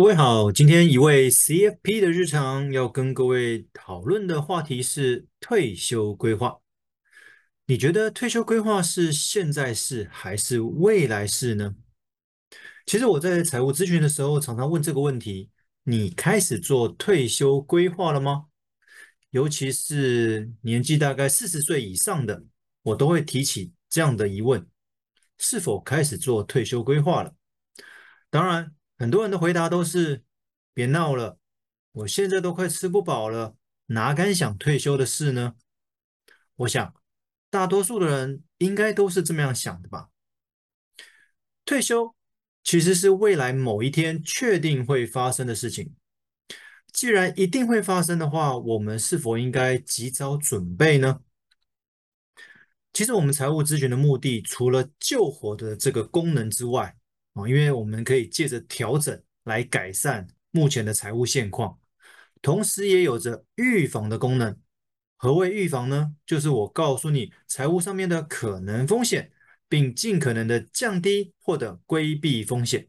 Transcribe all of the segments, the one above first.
各位好，今天一位 CFP 的日常要跟各位讨论的话题是退休规划。你觉得退休规划是现在式还是未来式呢？其实我在财务咨询的时候常常问这个问题：你开始做退休规划了吗？尤其是年纪大概四十岁以上的，我都会提起这样的疑问：是否开始做退休规划了？当然。很多人的回答都是：别闹了，我现在都快吃不饱了，哪敢想退休的事呢？我想，大多数的人应该都是这么样想的吧。退休其实是未来某一天确定会发生的事情。既然一定会发生的话，我们是否应该及早准备呢？其实，我们财务咨询的目的，除了救火的这个功能之外，啊，因为我们可以借着调整来改善目前的财务现况，同时也有着预防的功能。何谓预防呢？就是我告诉你财务上面的可能风险，并尽可能的降低或者规避风险。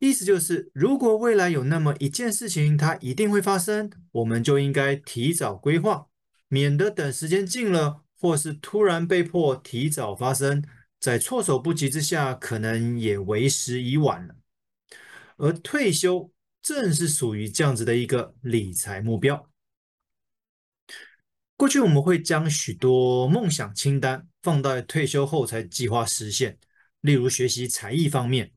意思就是，如果未来有那么一件事情，它一定会发生，我们就应该提早规划，免得等时间近了，或是突然被迫提早发生。在措手不及之下，可能也为时已晚了。而退休正是属于这样子的一个理财目标。过去我们会将许多梦想清单放在退休后才计划实现，例如学习才艺方面。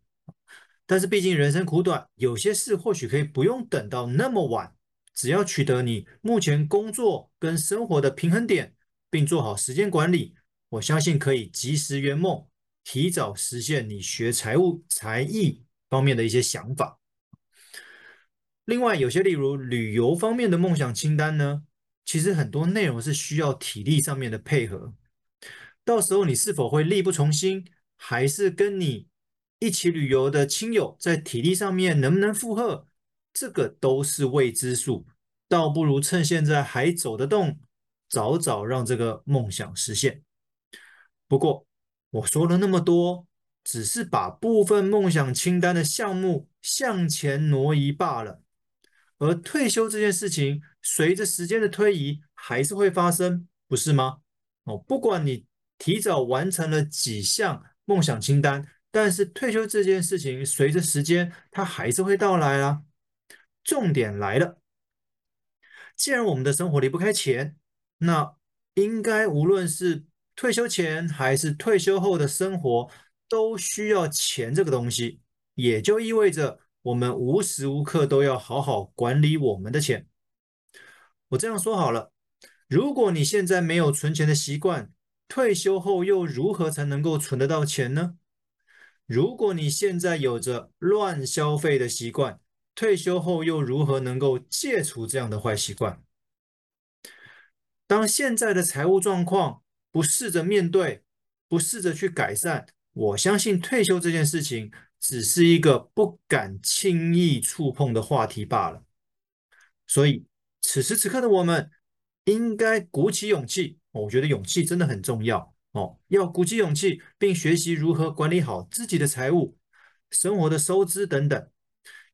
但是毕竟人生苦短，有些事或许可以不用等到那么晚，只要取得你目前工作跟生活的平衡点，并做好时间管理。我相信可以及时圆梦，提早实现你学财务、才艺方面的一些想法。另外，有些例如旅游方面的梦想清单呢，其实很多内容是需要体力上面的配合。到时候你是否会力不从心，还是跟你一起旅游的亲友在体力上面能不能负荷，这个都是未知数。倒不如趁现在还走得动，早早让这个梦想实现。不过我说了那么多，只是把部分梦想清单的项目向前挪移罢了。而退休这件事情，随着时间的推移，还是会发生，不是吗？哦，不管你提早完成了几项梦想清单，但是退休这件事情，随着时间，它还是会到来啊。重点来了，既然我们的生活离不开钱，那应该无论是退休前还是退休后的生活都需要钱这个东西，也就意味着我们无时无刻都要好好管理我们的钱。我这样说好了，如果你现在没有存钱的习惯，退休后又如何才能够存得到钱呢？如果你现在有着乱消费的习惯，退休后又如何能够戒除这样的坏习惯？当现在的财务状况，不试着面对，不试着去改善，我相信退休这件事情只是一个不敢轻易触碰的话题罢了。所以，此时此刻的我们应该鼓起勇气，我觉得勇气真的很重要哦，要鼓起勇气，并学习如何管理好自己的财务、生活的收支等等。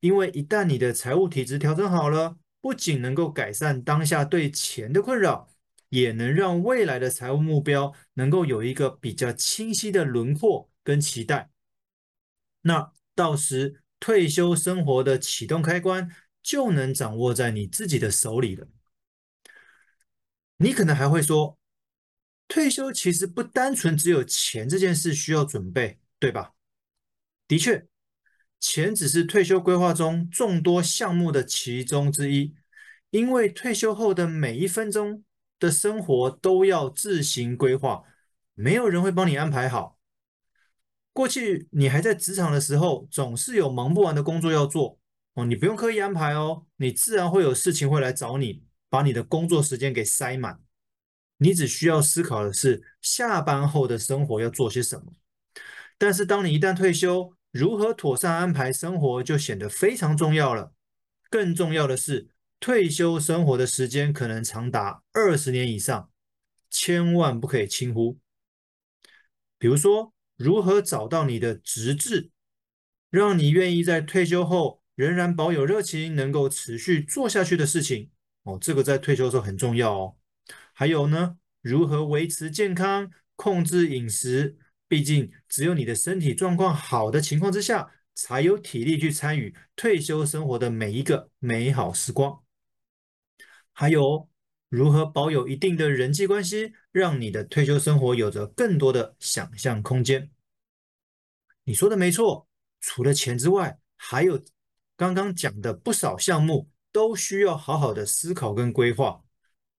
因为一旦你的财务体质调整好了，不仅能够改善当下对钱的困扰。也能让未来的财务目标能够有一个比较清晰的轮廓跟期待。那到时退休生活的启动开关就能掌握在你自己的手里了。你可能还会说，退休其实不单纯只有钱这件事需要准备，对吧？的确，钱只是退休规划中众多项目的其中之一，因为退休后的每一分钟。的生活都要自行规划，没有人会帮你安排好。过去你还在职场的时候，总是有忙不完的工作要做哦，你不用刻意安排哦，你自然会有事情会来找你，把你的工作时间给塞满。你只需要思考的是下班后的生活要做些什么。但是当你一旦退休，如何妥善安排生活就显得非常重要了。更重要的是，退休生活的时间可能长达二十年以上，千万不可以轻忽。比如说，如何找到你的职志，让你愿意在退休后仍然保有热情，能够持续做下去的事情哦，这个在退休的时候很重要哦。还有呢，如何维持健康，控制饮食？毕竟，只有你的身体状况好的情况之下，才有体力去参与退休生活的每一个美好时光。还有，如何保有一定的人际关系，让你的退休生活有着更多的想象空间？你说的没错，除了钱之外，还有。刚刚讲的不少项目都需要好好的思考跟规划，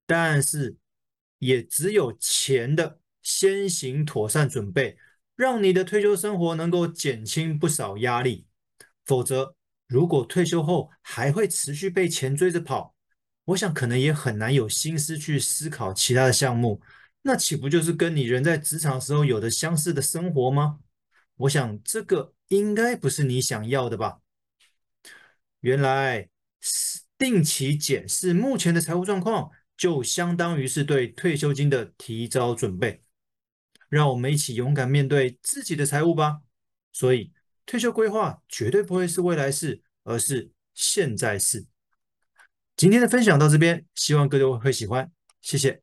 但是也只有钱的先行妥善准备，让你的退休生活能够减轻不少压力。否则，如果退休后还会持续被钱追着跑，我想可能也很难有心思去思考其他的项目。那岂不就是跟你人在职场时候有着相似的生活吗？我想这个应该不是你想要的吧。原来定期检视目前的财务状况，就相当于是对退休金的提早准备。让我们一起勇敢面对自己的财务吧。所以，退休规划绝对不会是未来式，而是现在式。今天的分享到这边，希望各位会喜欢，谢谢。